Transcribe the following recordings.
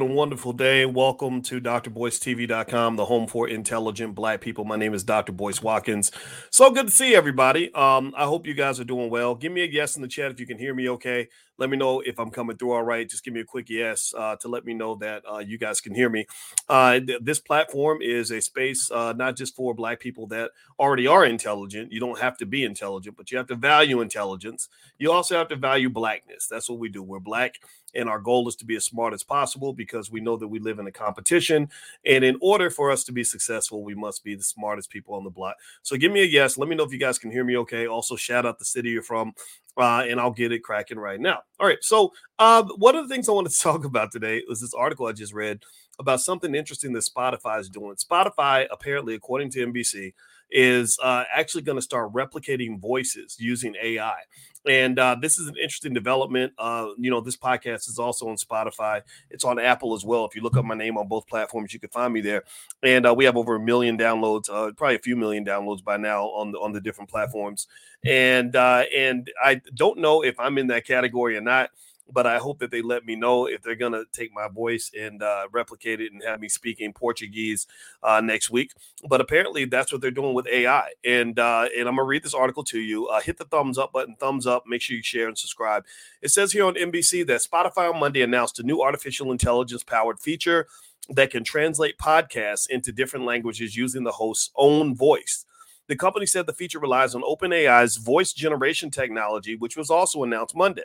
a wonderful day. Welcome to drboycetv.com, the home for intelligent black people. My name is Dr. Boyce Watkins. So good to see everybody. Um, I hope you guys are doing well. Give me a yes in the chat if you can hear me okay. Let me know if I'm coming through all right. Just give me a quick yes uh, to let me know that uh, you guys can hear me. Uh, th- this platform is a space uh, not just for black people that already are intelligent. You don't have to be intelligent, but you have to value intelligence. You also have to value blackness. That's what we do. We're black and our goal is to be as smart as possible because we know that we live in a competition. And in order for us to be successful, we must be the smartest people on the block. So give me a yes. Let me know if you guys can hear me okay. Also, shout out the city you're from. Uh, and I'll get it cracking right now. All right. So, uh, one of the things I wanted to talk about today was this article I just read about something interesting that Spotify is doing. Spotify, apparently, according to NBC, is uh, actually going to start replicating voices using AI. And uh, this is an interesting development. Uh, you know, this podcast is also on Spotify. It's on Apple as well. If you look up my name on both platforms, you can find me there. And uh, we have over a million downloads, uh, probably a few million downloads by now on the on the different platforms. And uh, and I don't know if I'm in that category or not but I hope that they let me know if they're going to take my voice and uh, replicate it and have me speaking Portuguese uh, next week. But apparently, that's what they're doing with AI. And uh, and I'm gonna read this article to you. Uh, hit the thumbs up button, thumbs up. Make sure you share and subscribe. It says here on NBC that Spotify on Monday announced a new artificial intelligence powered feature that can translate podcasts into different languages using the host's own voice. The company said the feature relies on OpenAI's voice generation technology, which was also announced Monday.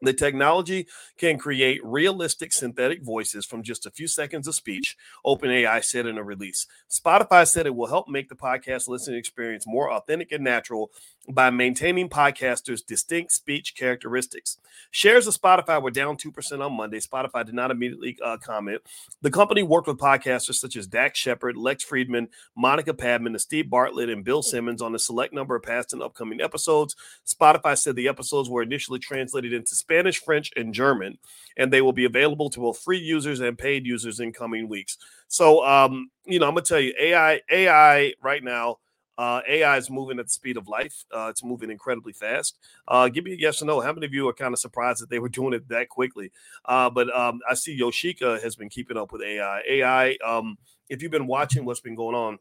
The technology can create realistic synthetic voices from just a few seconds of speech, OpenAI said in a release. Spotify said it will help make the podcast listening experience more authentic and natural by maintaining podcasters' distinct speech characteristics. Shares of Spotify were down 2% on Monday. Spotify did not immediately uh, comment. The company worked with podcasters such as Dax Shepard, Lex Fridman, Monica Padman, and Steve Bartlett, and Bill Simmons on a select number of past and upcoming episodes. Spotify said the episodes were initially translated into Spanish, French, and German, and they will be available to both free users and paid users in coming weeks. So, um, you know, I'm gonna tell you, AI, AI right now uh, AI is moving at the speed of life. Uh, it's moving incredibly fast. Uh, give me a yes or no. How many of you are kind of surprised that they were doing it that quickly? Uh, but um, I see Yoshika has been keeping up with AI. AI, um, if you've been watching what's been going on,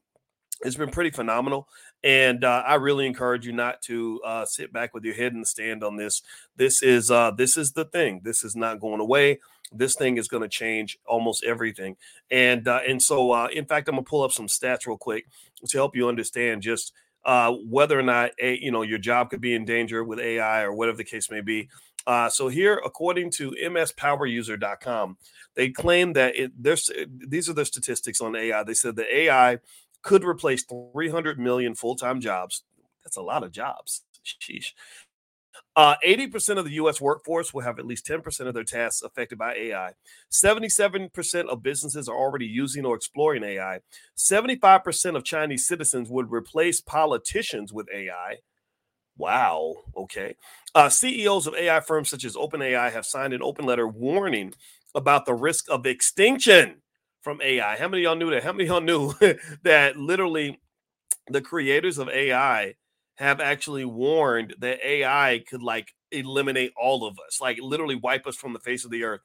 it's been pretty phenomenal. And uh, I really encourage you not to uh, sit back with your head in the stand on this. This is this is the thing. This is not going away this thing is going to change almost everything. And uh, and so, uh, in fact, I'm gonna pull up some stats real quick to help you understand just uh, whether or not a, you know your job could be in danger with AI or whatever the case may be. Uh, so here, according to mspoweruser.com, they claim that it, there's these are the statistics on AI. They said that AI could replace 300 million full-time jobs. That's a lot of jobs. Sheesh. Uh, 80% of the US workforce will have at least 10% of their tasks affected by AI. 77% of businesses are already using or exploring AI. 75% of Chinese citizens would replace politicians with AI. Wow. Okay. Uh, CEOs of AI firms such as OpenAI have signed an open letter warning about the risk of extinction from AI. How many y'all knew that? How many of y'all knew that literally the creators of AI have actually warned that AI could like eliminate all of us, like literally wipe us from the face of the earth.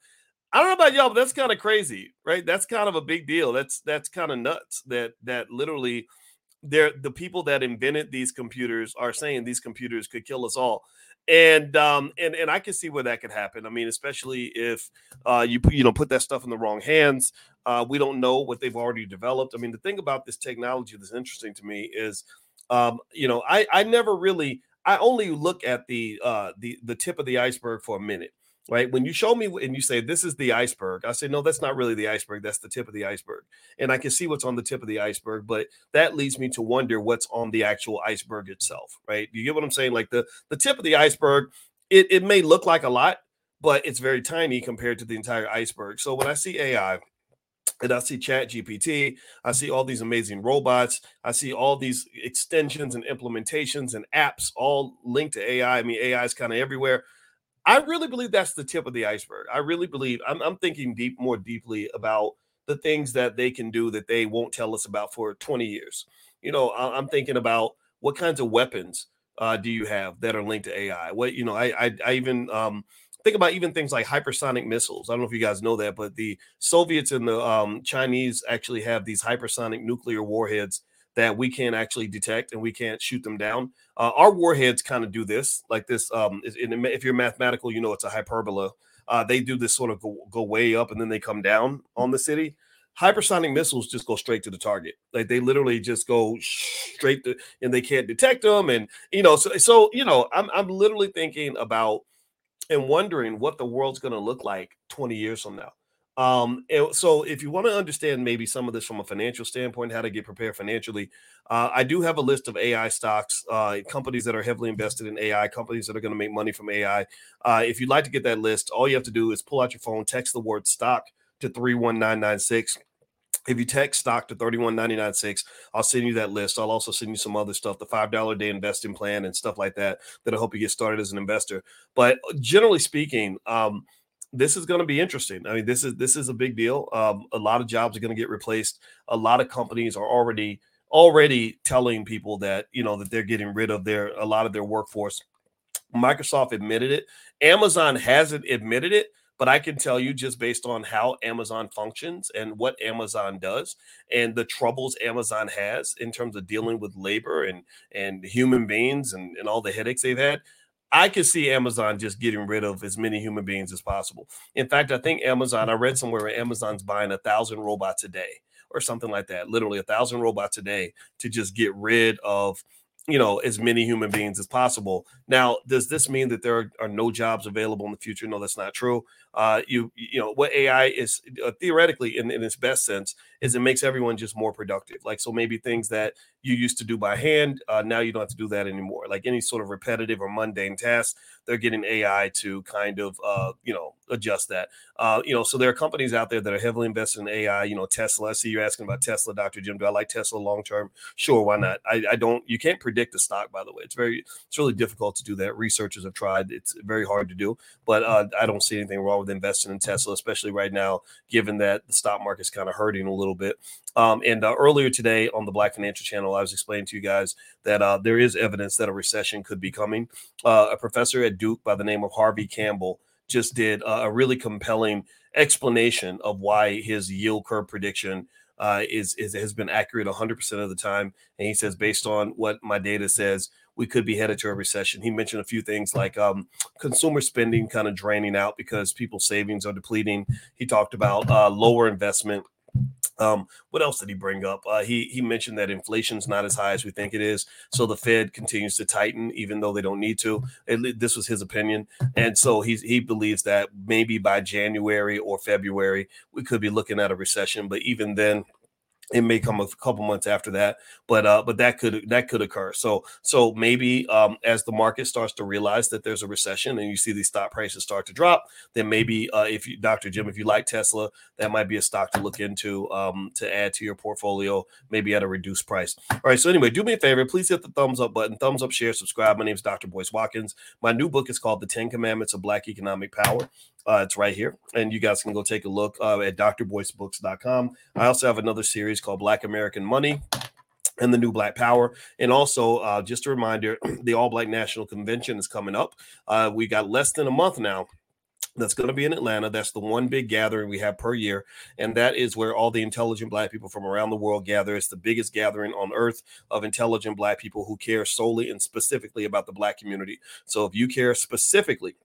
I don't know about y'all, but that's kind of crazy, right? That's kind of a big deal. That's that's kind of nuts that that literally they're the people that invented these computers are saying these computers could kill us all. And um and and I can see where that could happen. I mean, especially if uh you you know put that stuff in the wrong hands. Uh we don't know what they've already developed. I mean, the thing about this technology that's interesting to me is um, you know, I I never really I only look at the uh the the tip of the iceberg for a minute. Right. When you show me and you say this is the iceberg, I say, no, that's not really the iceberg. That's the tip of the iceberg. And I can see what's on the tip of the iceberg, but that leads me to wonder what's on the actual iceberg itself. Right. You get what I'm saying? Like the, the tip of the iceberg, it, it may look like a lot, but it's very tiny compared to the entire iceberg. So when I see AI, and I see Chat GPT, I see all these amazing robots, I see all these extensions and implementations and apps all linked to AI. I mean, AI is kind of everywhere. I really believe that's the tip of the iceberg. I really believe I'm, I'm thinking deep, more deeply about the things that they can do that they won't tell us about for 20 years. You know, I'm thinking about what kinds of weapons uh, do you have that are linked to AI? What you know, I I, I even um, think about even things like hypersonic missiles. I don't know if you guys know that, but the Soviets and the um, Chinese actually have these hypersonic nuclear warheads that we can't actually detect and we can't shoot them down. Uh, our warheads kind of do this, like this. Um, if you're mathematical, you know it's a hyperbola. Uh, they do this sort of go, go way up and then they come down on the city. Hypersonic missiles just go straight to the target. Like they literally just go straight to, and they can't detect them. And you know, so so you know, I'm I'm literally thinking about and wondering what the world's going to look like 20 years from now. Um, and so if you want to understand maybe some of this from a financial standpoint, how to get prepared financially, uh, I do have a list of AI stocks, uh, companies that are heavily invested in AI, companies that are going to make money from AI. Uh, if you'd like to get that list, all you have to do is pull out your phone, text the word stock to 31996. If you text stock to 31996, I'll send you that list. I'll also send you some other stuff, the $5 day investing plan and stuff like that, that'll help you get started as an investor. But generally speaking, um, this is going to be interesting. I mean, this is this is a big deal. Um, a lot of jobs are going to get replaced. A lot of companies are already already telling people that you know that they're getting rid of their a lot of their workforce. Microsoft admitted it. Amazon hasn't admitted it, but I can tell you just based on how Amazon functions and what Amazon does and the troubles Amazon has in terms of dealing with labor and and human beings and, and all the headaches they've had I could see Amazon just getting rid of as many human beings as possible. In fact, I think Amazon, I read somewhere where Amazon's buying a thousand robots a day or something like that, literally a thousand robots a day to just get rid of you know as many human beings as possible. Now does this mean that there are, are no jobs available in the future? No that's not true. Uh, you you know what ai is uh, theoretically in, in its best sense is it makes everyone just more productive. Like so maybe things that you used to do by hand uh, now you don't have to do that anymore. Like any sort of repetitive or mundane task, they're getting ai to kind of uh, you know adjust that. Uh, you know so there are companies out there that are heavily invested in ai you know tesla. I see you're asking about tesla dr jim. Do i like tesla long term sure why not? I, I don't you can't predict the stock by the way. It's very it's really difficult to do that. Researchers have tried. It's very hard to do. But uh, i don't see anything wrong with investing in tesla especially right now given that the stock market's kind of hurting a little bit. Um, and uh, earlier today on the black financial channel i was explaining to you guys that uh, there is evidence that a recession could be coming uh, a professor at duke by the name of harvey campbell just did a really compelling explanation of why his yield curve prediction uh, is, is has been accurate 100% of the time. And he says, based on what my data says, we could be headed to a recession. He mentioned a few things like um, consumer spending kind of draining out because people's savings are depleting. He talked about uh, lower investment um, what else did he bring up? Uh, he he mentioned that inflation's not as high as we think it is, so the Fed continues to tighten, even though they don't need to. This was his opinion, and so he he believes that maybe by January or February we could be looking at a recession. But even then, it may come a couple months after that but uh but that could that could occur. So so maybe um as the market starts to realize that there's a recession and you see these stock prices start to drop then maybe uh if you dr jim if you like tesla that might be a stock to look into um to add to your portfolio maybe at a reduced price. All right so anyway do me a favor please hit the thumbs up button thumbs up share subscribe. My name is dr boyce watkins. My new book is called the 10 commandments of black economic power uh, it's right here, and you guys can go take a look uh, at drboycebooks.com. I also have another series called Black American Money and the new Black Power. And also, uh, just a reminder the All Black National Convention is coming up. Uh, we got less than a month now. That's going to be in Atlanta. That's the one big gathering we have per year. And that is where all the intelligent Black people from around the world gather. It's the biggest gathering on earth of intelligent Black people who care solely and specifically about the Black community. So if you care specifically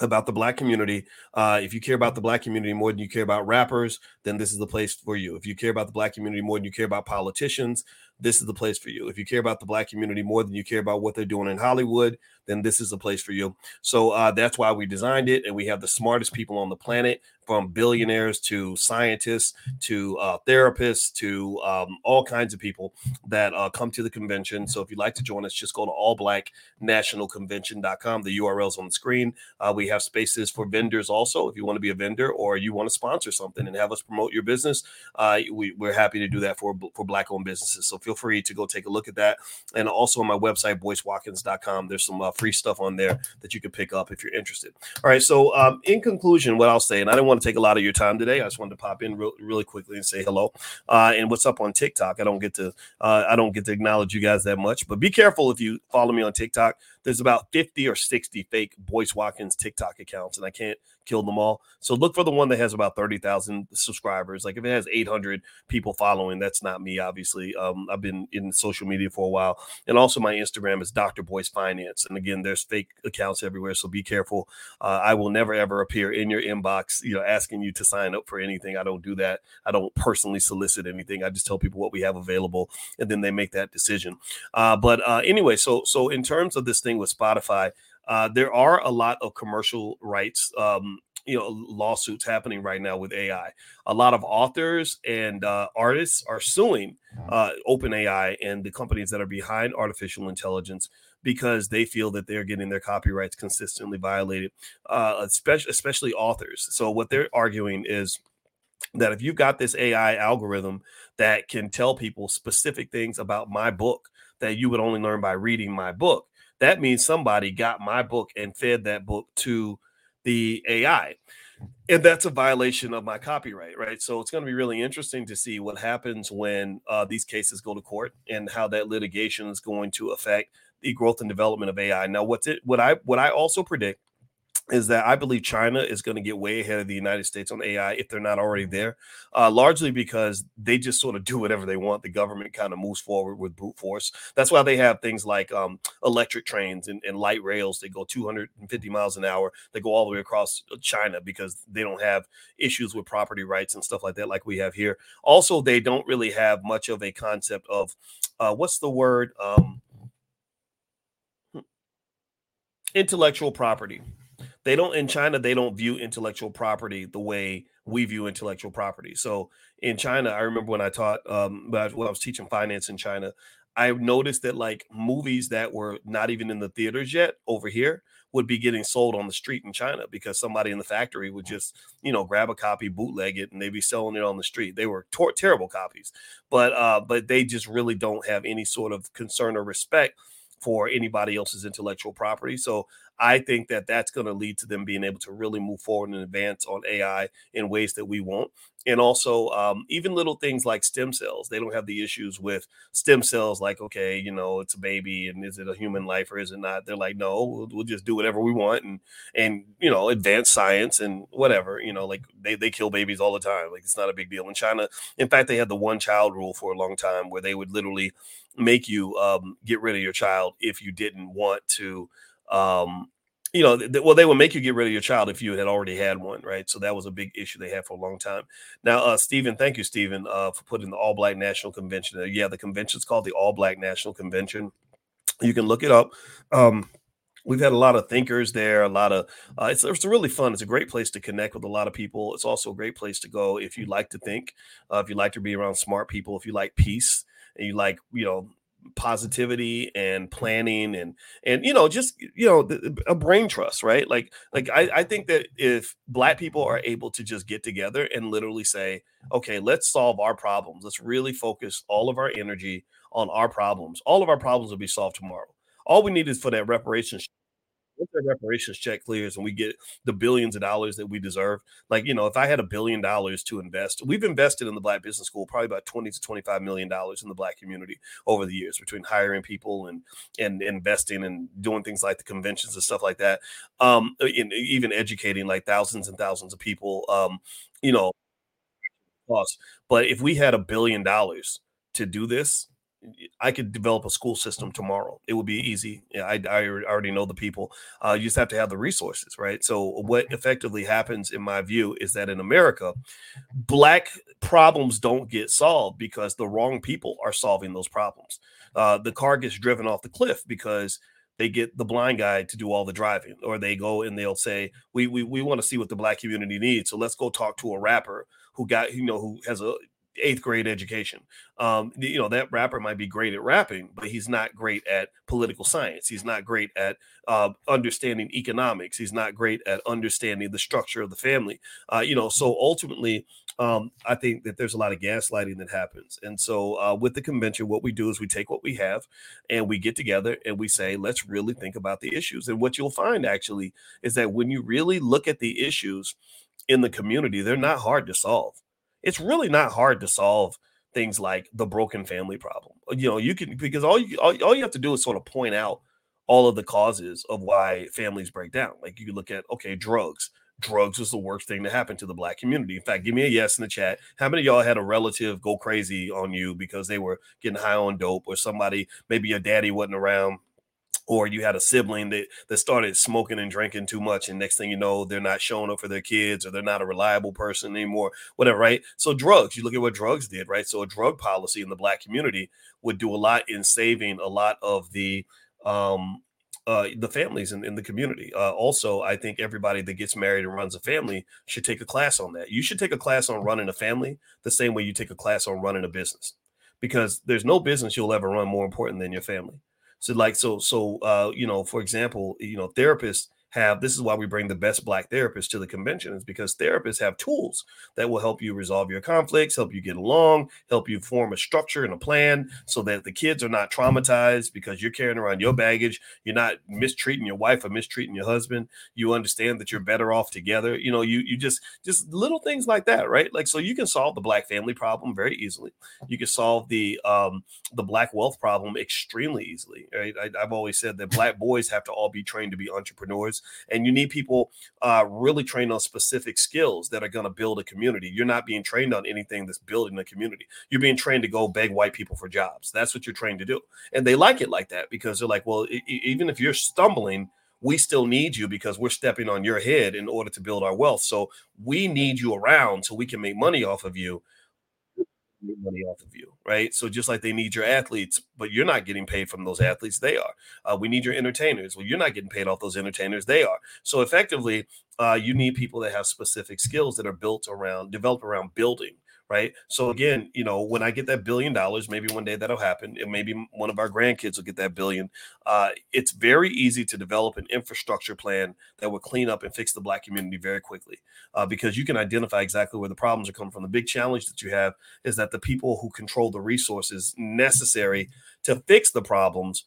about the black community. Uh, if you care about the black community more than you care about rappers, then this is the place for you. If you care about the black community more than you care about politicians, this is the place for you. If you care about the black community more than you care about what they're doing in Hollywood, then this is the place for you. So uh, that's why we designed it, and we have the smartest people on the planet from billionaires to scientists to uh, therapists to um, all kinds of people that uh, come to the convention. So if you'd like to join us, just go to allblacknationalconvention.com. The URL's on the screen. Uh, we have spaces for vendors also. If you want to be a vendor or you want to sponsor something and have us promote your business, uh, we, are happy to do that for, for black owned businesses. So feel free to go take a look at that. And also on my website, boycewatkins.com, there's some uh, free stuff on there that you can pick up if you're interested. All right. So um, in conclusion, what I'll say, and I don't want to take a lot of your time today. I just wanted to pop in real, really quickly and say hello. Uh, and what's up on TikTok? I don't get to uh, I don't get to acknowledge you guys that much, but be careful if you follow me on TikTok there's about 50 or 60 fake Boyce Watkins TikTok accounts, and I can't kill them all. So look for the one that has about 30,000 subscribers. Like if it has 800 people following, that's not me, obviously. Um, I've been in social media for a while. And also my Instagram is Dr. Boyce Finance. And again, there's fake accounts everywhere. So be careful. Uh, I will never, ever appear in your inbox, you know, asking you to sign up for anything. I don't do that. I don't personally solicit anything. I just tell people what we have available and then they make that decision. Uh, but uh, anyway, so, so in terms of this thing with Spotify, uh, there are a lot of commercial rights, um, you know, lawsuits happening right now with AI. A lot of authors and uh, artists are suing uh, OpenAI and the companies that are behind artificial intelligence because they feel that they're getting their copyrights consistently violated, uh, especially especially authors. So what they're arguing is that if you've got this AI algorithm that can tell people specific things about my book that you would only learn by reading my book, that means somebody got my book and fed that book to the AI. And that's a violation of my copyright, right? So it's going to be really interesting to see what happens when uh, these cases go to court and how that litigation is going to affect the growth and development of AI. Now, what's it? What I what I also predict is that I believe China is going to get way ahead of the United States on AI if they're not already there, uh, largely because they just sort of do whatever they want. The government kind of moves forward with brute force. That's why they have things like um, electric trains and, and, light rails. They go 250 miles an hour. They go all the way across uh, China because they don't have issues with property rights and stuff like that, like we have here. Also, they don't really have much of a concept of uh, what's the word? Um, hmm, intellectual property they don't in China they don't view intellectual property the way we view intellectual property. So in China, I remember when I taught um when I was teaching finance in China, I noticed that like movies that were not even in the theaters yet over here would be getting sold on the street in China because somebody in the factory would just, you know, grab a copy, bootleg it, and they'd be selling it on the street. They were tor- terrible copies, but uh, but they just really don't have any sort of concern or respect for anybody else's intellectual property. So I think that that's going to lead to them being able to really move forward and advance on AI in ways that we won't. And also, um, even little things like stem cells, they don't have the issues with stem cells, like, okay, you know, it's a baby and is it a human life or is it not? They're like, no, we'll, we'll just do whatever we want and, and, you know, advance science and whatever, you know, like they, they kill babies all the time. Like it's not a big deal. In China, in fact, they had the one child rule for a long time where they would literally make you um, get rid of your child if you didn't want to um, you know, th- well, they would make you get rid of your child if you had already had one, right? So that was a big issue they had for a long time. Now, uh, Stephen, thank you, Stephen, uh, for putting the All Black National Convention there. Yeah, the convention is called the All Black National Convention. You can look it up. Um, we've had a lot of thinkers there a lot of uh, it's, it's really fun it's a great place to connect with a lot of people it's also a great place to go if you like to think uh, if you like to be around smart people if you like peace and you like you know positivity and planning and and you know just you know a brain trust right? Like like I, I think that if black people are able to just get together and literally say okay let's solve our problems. Let's really focus all of our energy on our problems. All of our problems will be solved tomorrow. All we need is for that reparations once the reparations check clears and we get the billions of dollars that we deserve, like you know, if I had a billion dollars to invest, we've invested in the Black Business School probably about twenty to twenty five million dollars in the Black community over the years between hiring people and and investing and doing things like the conventions and stuff like that, um, and even educating like thousands and thousands of people, um, you know, cost. But if we had a billion dollars to do this, I could develop a school system tomorrow. It would be easy. Yeah, I, I already know the people. Uh, you just have to have the resources, right? So, what effectively happens, in my view, is that in America, black problems don't get solved because the wrong people are solving those problems. Uh, the car gets driven off the cliff because they get the blind guy to do all the driving, or they go and they'll say, "We we we want to see what the black community needs, so let's go talk to a rapper who got you know who has a eighth grade education. Um, you know, that rapper might be great at rapping, but he's not great at political science. He's not great at uh, understanding economics. He's not great at understanding the structure of the family. Uh, you know, so ultimately, um, I think that there's a lot of gaslighting that happens. And so uh, with the convention, what we do is we take what we have and we get together and we say, let's really think about the issues. And what you'll find actually is that when you really look at the issues in the community, they're not hard to solve it's really not hard to solve things like the broken family problem. Uh, you know, you can because all you all, all you have to do is sort of point out all of the causes of why families break down. Like you could look at, okay, drugs. Drugs is the worst thing to happen to the black community. In fact, give me a yes in the chat. How many y'all had a relative go crazy on you because they were getting high on dope, or somebody, maybe your daddy wasn't around, or you had a sibling that that started smoking and drinking too much and next thing you know they're not showing up for their kids or they're not a reliable person anymore whatever right so drugs you look at what drugs did right so a drug policy in the black community would do a lot in saving a lot of the um uh, the families in, in the community. Uh, also, I think everybody that gets married and runs a family should take a class on that. You should take a class on running a family the same way you take a class on running a business, because there's no business you'll ever run more important than your family. So like so so uh you know for example you know therapists have this is why we bring the best black therapists to the convention is because therapists have tools that will help you resolve your conflicts help you get along help you form a structure and a plan so that the kids are not traumatized because you're carrying around your baggage you're not mistreating your wife or mistreating your husband you understand that you're better off together you know you you just just little things like that right? Like so you can solve the black family problem very easily. You can solve the um the black wealth problem extremely easily right? I, i've always said that black boys have to all be trained to be entrepreneurs and you need people uh, really trained on specific skills that are going to build a community. You're not being trained on anything that's building a community. You're being trained to go beg white people for jobs. That's what you're trained to do, and they like it like that because they're like, well, even if you're stumbling we still need you because we're stepping on your head in order to build our wealth. So we need you around so we can make money off of you money off of you, right? So just like they need your athletes, but you're not getting paid from those athletes, they are. Uh, we need your entertainers. Well, you're not getting paid off those entertainers, they are. So effectively, uh, you need people that have specific skills that are built around, developed around building right? So again, you know, when I get that billion dollars, maybe one day that'll happen, and maybe one of our grandkids will get that billion. Uh, it's very easy to develop an infrastructure plan that will clean up and fix the black community very quickly, uh, because you can identify exactly where the problems are coming from. The big challenge that you have is that the people who control the resources necessary to fix the problems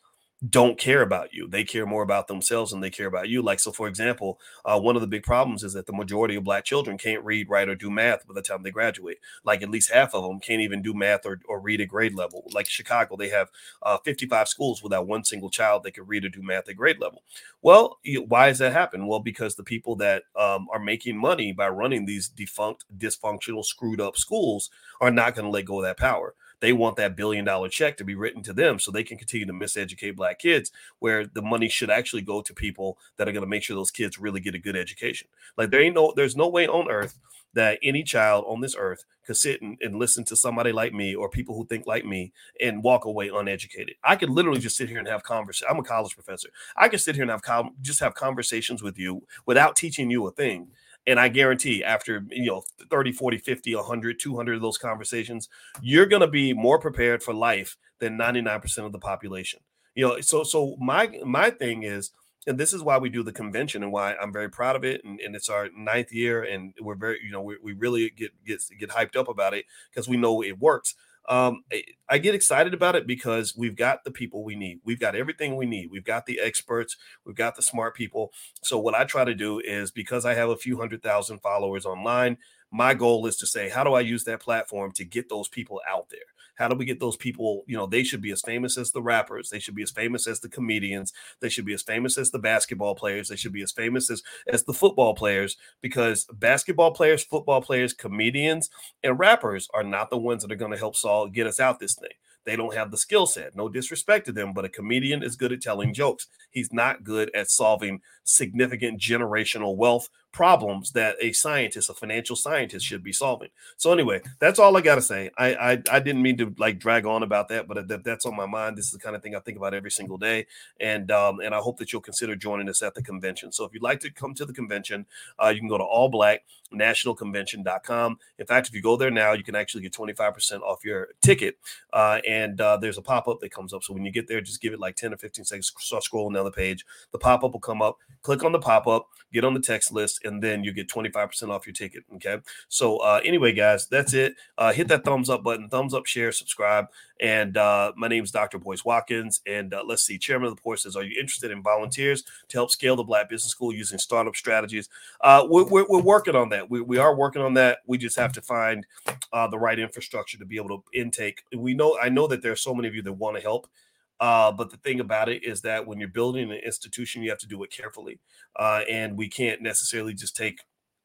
don't care about you. They care more about themselves than they care about you. Like, so for example, uh, one of the big problems is that the majority of black children can't read, write, or do math by the time they graduate. Like, at least half of them can't even do math or, or read at grade level. Like Chicago, they have uh, 55 schools without one single child that can read or do math at grade level. Well, why does that happen? Well, because the people that um, are making money by running these defunct, dysfunctional, screwed up schools are not going to let go of that power they want that billion dollar check to be written to them so they can continue to miseducate black kids where the money should actually go to people that are going to make sure those kids really get a good education like there ain't no there's no way on earth that any child on this earth could sit and, and, listen to somebody like me or people who think like me and walk away uneducated. I could literally just sit here and have conversation. I'm a college professor. I could sit here and have com- just have conversations with you without teaching you a thing and I guarantee after, you know, 30, 40, 50, 100, 200 of those conversations, you're going to be more prepared for life than 99% of the population. You know, so so my my thing is and this is why we do the convention and why I'm very proud of it. And, and it's our ninth year, and we're very, you know, we, we really get get get hyped up about it because we know it works. Um, I get excited about it because we've got the people we need. We've got everything we need. We've got the experts. We've got the smart people. So what I try to do is because I have a few hundred thousand followers online, my goal is to say, how do I use that platform to get those people out there? How do we get those people? You know, they should be as famous as the rappers. They should be as famous as the comedians. They should be as famous as the basketball players. They should be as famous as as the football players because basketball players, football players, comedians, and rappers are not the ones that are going to help solve get us out this thing. They don't have the skill set. No disrespect to them, but a comedian is good at telling jokes. He's not good at solving significant generational wealth problems that a scientist, a financial scientist, should be solving. So anyway, that's all I got to say. I, I, I didn't mean to like drag on about that, but that, that's on my mind. This is the kind of thing I think about every single day, and um, and I hope that you'll consider joining us at the convention. So if you'd like to come to the convention, uh, you can go to All Black nationalconvention.com. In fact, if you go there now, you can actually get 25% off your ticket. Uh, and uh, there's a pop up that comes up. So when you get there, just give it like 10 or 15 seconds, start scrolling down the page. The pop up will come up. Click on the pop up, get on the text list, and then you get 25% off your ticket. Okay. So, uh, anyway, guys, that's it. Uh, hit that thumbs up button, thumbs up, share, subscribe. And uh, my name is Dr. Boyce Watkins. And uh, let's see, Chairman of the Board says, Are you interested in volunteers to help scale the Black Business School using startup strategies? Uh, we're, we're, we're, working on that. We, we are working on that. We just have to find uh, the right infrastructure to be able to intake. We know, I know that there are so many of you that want to help. Uh, but the thing about it is that when you're building an institution, you have to do it carefully, uh, and we can't necessarily just take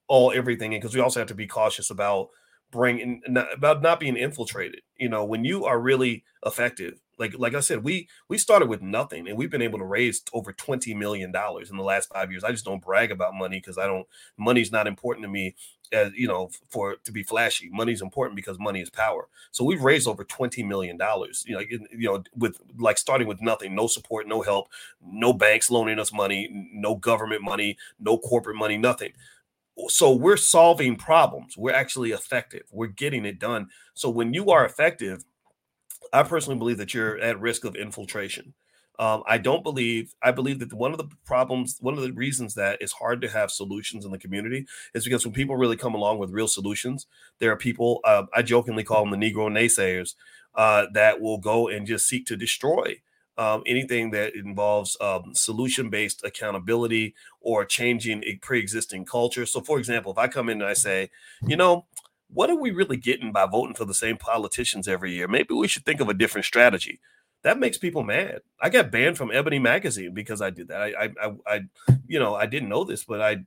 all everything in because we also have to be cautious about bringing about not being infiltrated. You know, when you are really effective, like like I said, we we started with nothing and we've been able to raise over 20 million dollars in the last 5 years. I just don't brag about money because I don't money's not important to me as you know for to be flashy. Money's important because money is power. So we've raised over 20 million dollars, you know, like, you know with like starting with nothing, no support, no help, no banks loaning us money, no government money, no corporate money, nothing so we're solving problems we're actually effective we're getting it done so when you are effective i personally believe that you're at risk of infiltration um, i don't believe i believe that one of the problems one of the reasons that it's hard to have solutions in the community is because when people really come along with real solutions there are people uh, i jokingly call them the negro naysayers uh, that will go and just seek to destroy um, anything that involves um, solution based accountability or changing a pre existing culture. So, for example, if I come in and I say, you know, what are we really getting by voting for the same politicians every year? Maybe we should think of a different strategy. That makes people mad. I got banned from Ebony magazine because I did that. I, I, I, you know, I didn't know this, but I,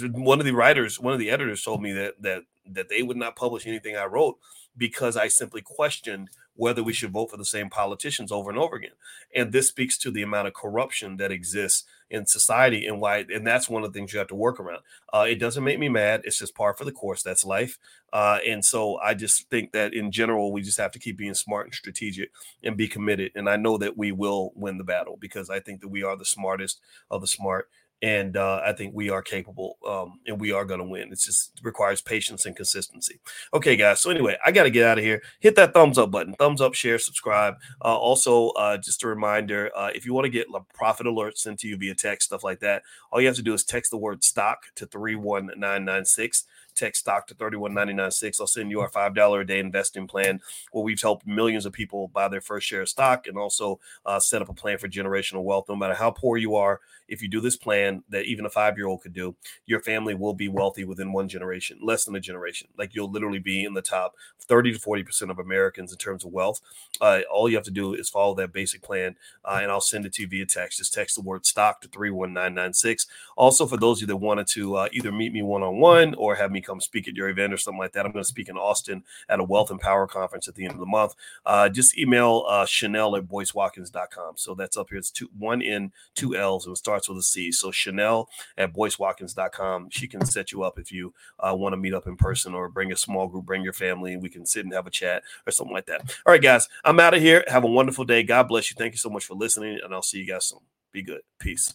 one of the writers, one of the editors told me that that that they would not publish anything I wrote because I simply questioned whether we should vote for the same politicians over and over again. And this speaks to the amount of corruption that exists in society and why, and that's one of the things you have to work around. Uh, it doesn't make me mad. It's just par for the course. That's life. Uh, and so I just think that in general, we just have to keep being smart and strategic and be committed. And I know that we will win the battle because I think that we are the smartest of the smart and uh, I think we are capable, um, and we are going to win. It just requires patience and consistency. Okay, guys. So anyway, I got to get out of here. Hit that thumbs up button, thumbs up, share, subscribe. Uh, also, uh, just a reminder: uh, if you want to get profit alerts sent to you via text, stuff like that, all you have to do is text the word "stock" to three one nine nine six text stock to 31996 i'll send you our $5 a day investing plan where we've helped millions of people buy their first share of stock and also uh, set up a plan for generational wealth no matter how poor you are if you do this plan that even a five year old could do, your family will be wealthy within one generation, less than a generation. Like you'll literally be in the top 30 to 40% of Americans in terms of wealth. Uh, all you have to do is follow that basic plan, uh, and I'll send it to you via text. Just text the word stock to 31996. Also, for those of you that wanted to uh, either meet me one on one or have me come speak at your event or something like that, I'm going to speak in Austin at a Wealth and Power conference at the end of the month. Uh, just email uh, Chanel at boycewatkins.com. So that's up here. It's two, one N, two L's, and it starts with a C. So Chanel at boycewatkins.com. She can set you up if you uh, want to meet up in person or bring a small group, bring your family, and we can sit and have a chat or something like that. All right, guys, I'm out of here. Have a wonderful day. God bless you. Thank you so much for listening, and I'll see you guys soon. Be good. Peace.